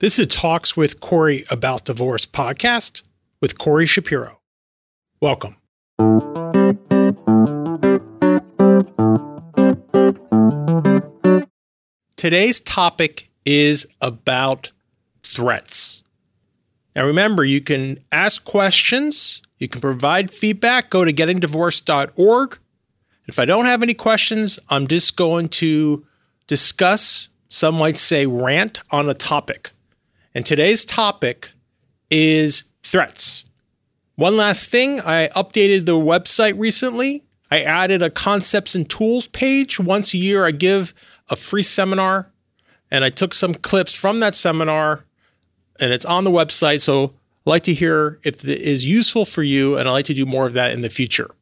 This is Talks with Corey About Divorce podcast with Corey Shapiro. Welcome. Today's topic is about threats. Now, remember, you can ask questions, you can provide feedback. Go to gettingdivorced.org. If I don't have any questions, I'm just going to discuss, some might say, rant on a topic. And today's topic is threats. One last thing I updated the website recently. I added a concepts and tools page. Once a year, I give a free seminar, and I took some clips from that seminar, and it's on the website. So I'd like to hear if it is useful for you, and I'd like to do more of that in the future.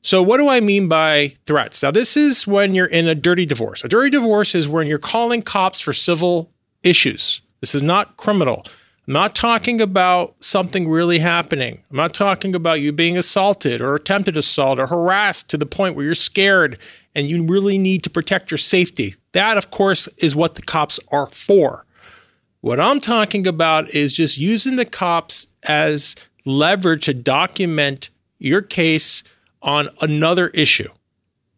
So, what do I mean by threats? Now, this is when you're in a dirty divorce. A dirty divorce is when you're calling cops for civil issues. This is not criminal. I'm not talking about something really happening. I'm not talking about you being assaulted or attempted assault or harassed to the point where you're scared and you really need to protect your safety. That, of course, is what the cops are for. What I'm talking about is just using the cops as leverage to document your case on another issue.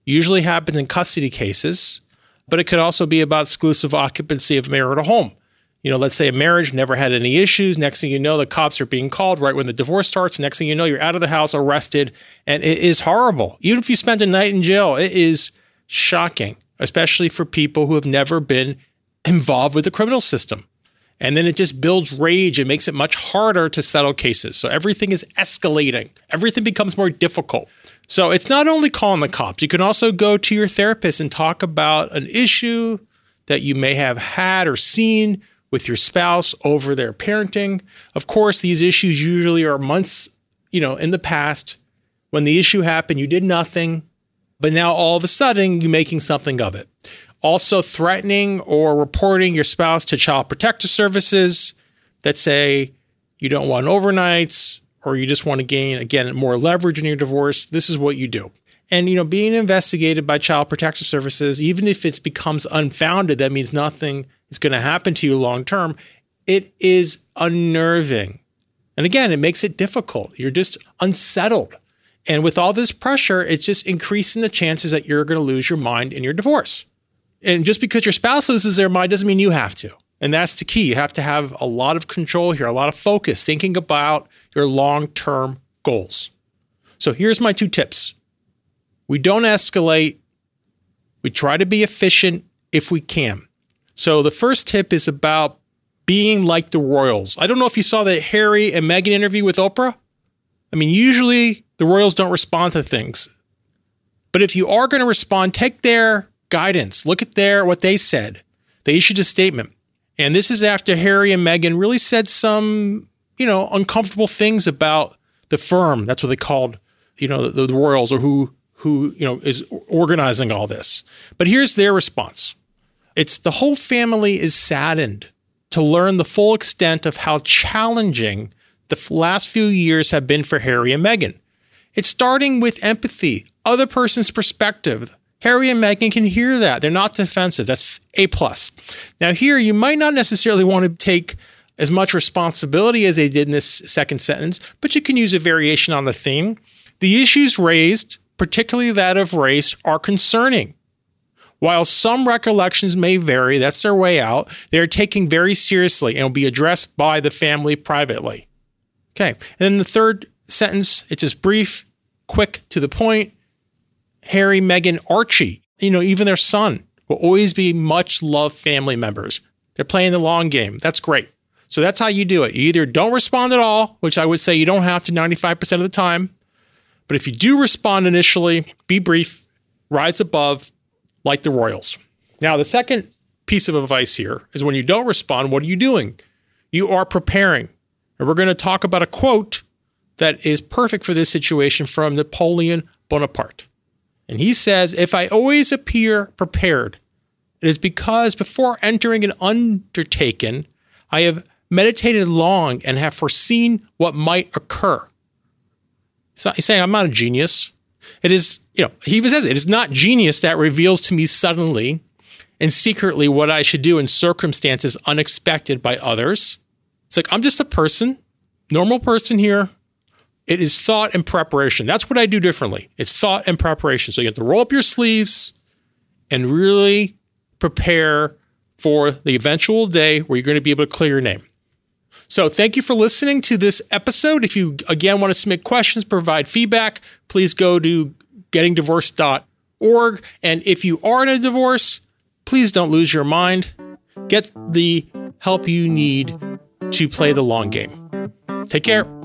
Usually happens in custody cases, but it could also be about exclusive occupancy of marital home. You know, let's say a marriage never had any issues. Next thing you know, the cops are being called right when the divorce starts. Next thing you know, you're out of the house, arrested, and it is horrible. Even if you spend a night in jail, it is shocking, especially for people who have never been involved with the criminal system. And then it just builds rage and makes it much harder to settle cases. So everything is escalating, everything becomes more difficult. So it's not only calling the cops, you can also go to your therapist and talk about an issue that you may have had or seen with your spouse over their parenting. Of course, these issues usually are months, you know, in the past. When the issue happened, you did nothing, but now all of a sudden you're making something of it. Also, threatening or reporting your spouse to child protective services that say you don't want overnights or you just want to gain, again, more leverage in your divorce. This is what you do. And, you know, being investigated by child protective services, even if it becomes unfounded, that means nothing is going to happen to you long term. It is unnerving. And again, it makes it difficult. You're just unsettled. And with all this pressure, it's just increasing the chances that you're going to lose your mind in your divorce. And just because your spouse loses their mind doesn't mean you have to. And that's the key. You have to have a lot of control here, a lot of focus, thinking about your long term goals. So here's my two tips we don't escalate, we try to be efficient if we can. So the first tip is about being like the royals. I don't know if you saw the Harry and Meghan interview with Oprah. I mean, usually the royals don't respond to things. But if you are going to respond, take their guidance. Look at their what they said. They issued a statement. And this is after Harry and Meghan really said some, you know, uncomfortable things about the firm. That's what they called, you know, the, the royals or who who, you know, is organizing all this. But here's their response. It's the whole family is saddened to learn the full extent of how challenging the last few years have been for Harry and Meghan. It's starting with empathy, other person's perspective, Harry and Meghan can hear that. They're not defensive. That's A plus. Now here you might not necessarily want to take as much responsibility as they did in this second sentence, but you can use a variation on the theme. The issues raised, particularly that of race, are concerning. While some recollections may vary, that's their way out, they are taken very seriously and will be addressed by the family privately. Okay. And then the third sentence, it's just brief, quick, to the point. Harry, Meghan, Archie, you know, even their son will always be much loved family members. They're playing the long game. That's great. So that's how you do it. You either don't respond at all, which I would say you don't have to 95% of the time. But if you do respond initially, be brief, rise above like the Royals. Now, the second piece of advice here is when you don't respond, what are you doing? You are preparing. And we're going to talk about a quote that is perfect for this situation from Napoleon Bonaparte. And he says, If I always appear prepared, it is because before entering an undertaking, I have meditated long and have foreseen what might occur. He's saying, I'm not a genius. It is, you know, he even says it is not genius that reveals to me suddenly and secretly what I should do in circumstances unexpected by others. It's like, I'm just a person, normal person here. It is thought and preparation. That's what I do differently. It's thought and preparation. So you have to roll up your sleeves and really prepare for the eventual day where you're going to be able to clear your name. So thank you for listening to this episode. If you again want to submit questions, provide feedback, please go to gettingdivorced.org. And if you are in a divorce, please don't lose your mind. Get the help you need to play the long game. Take care.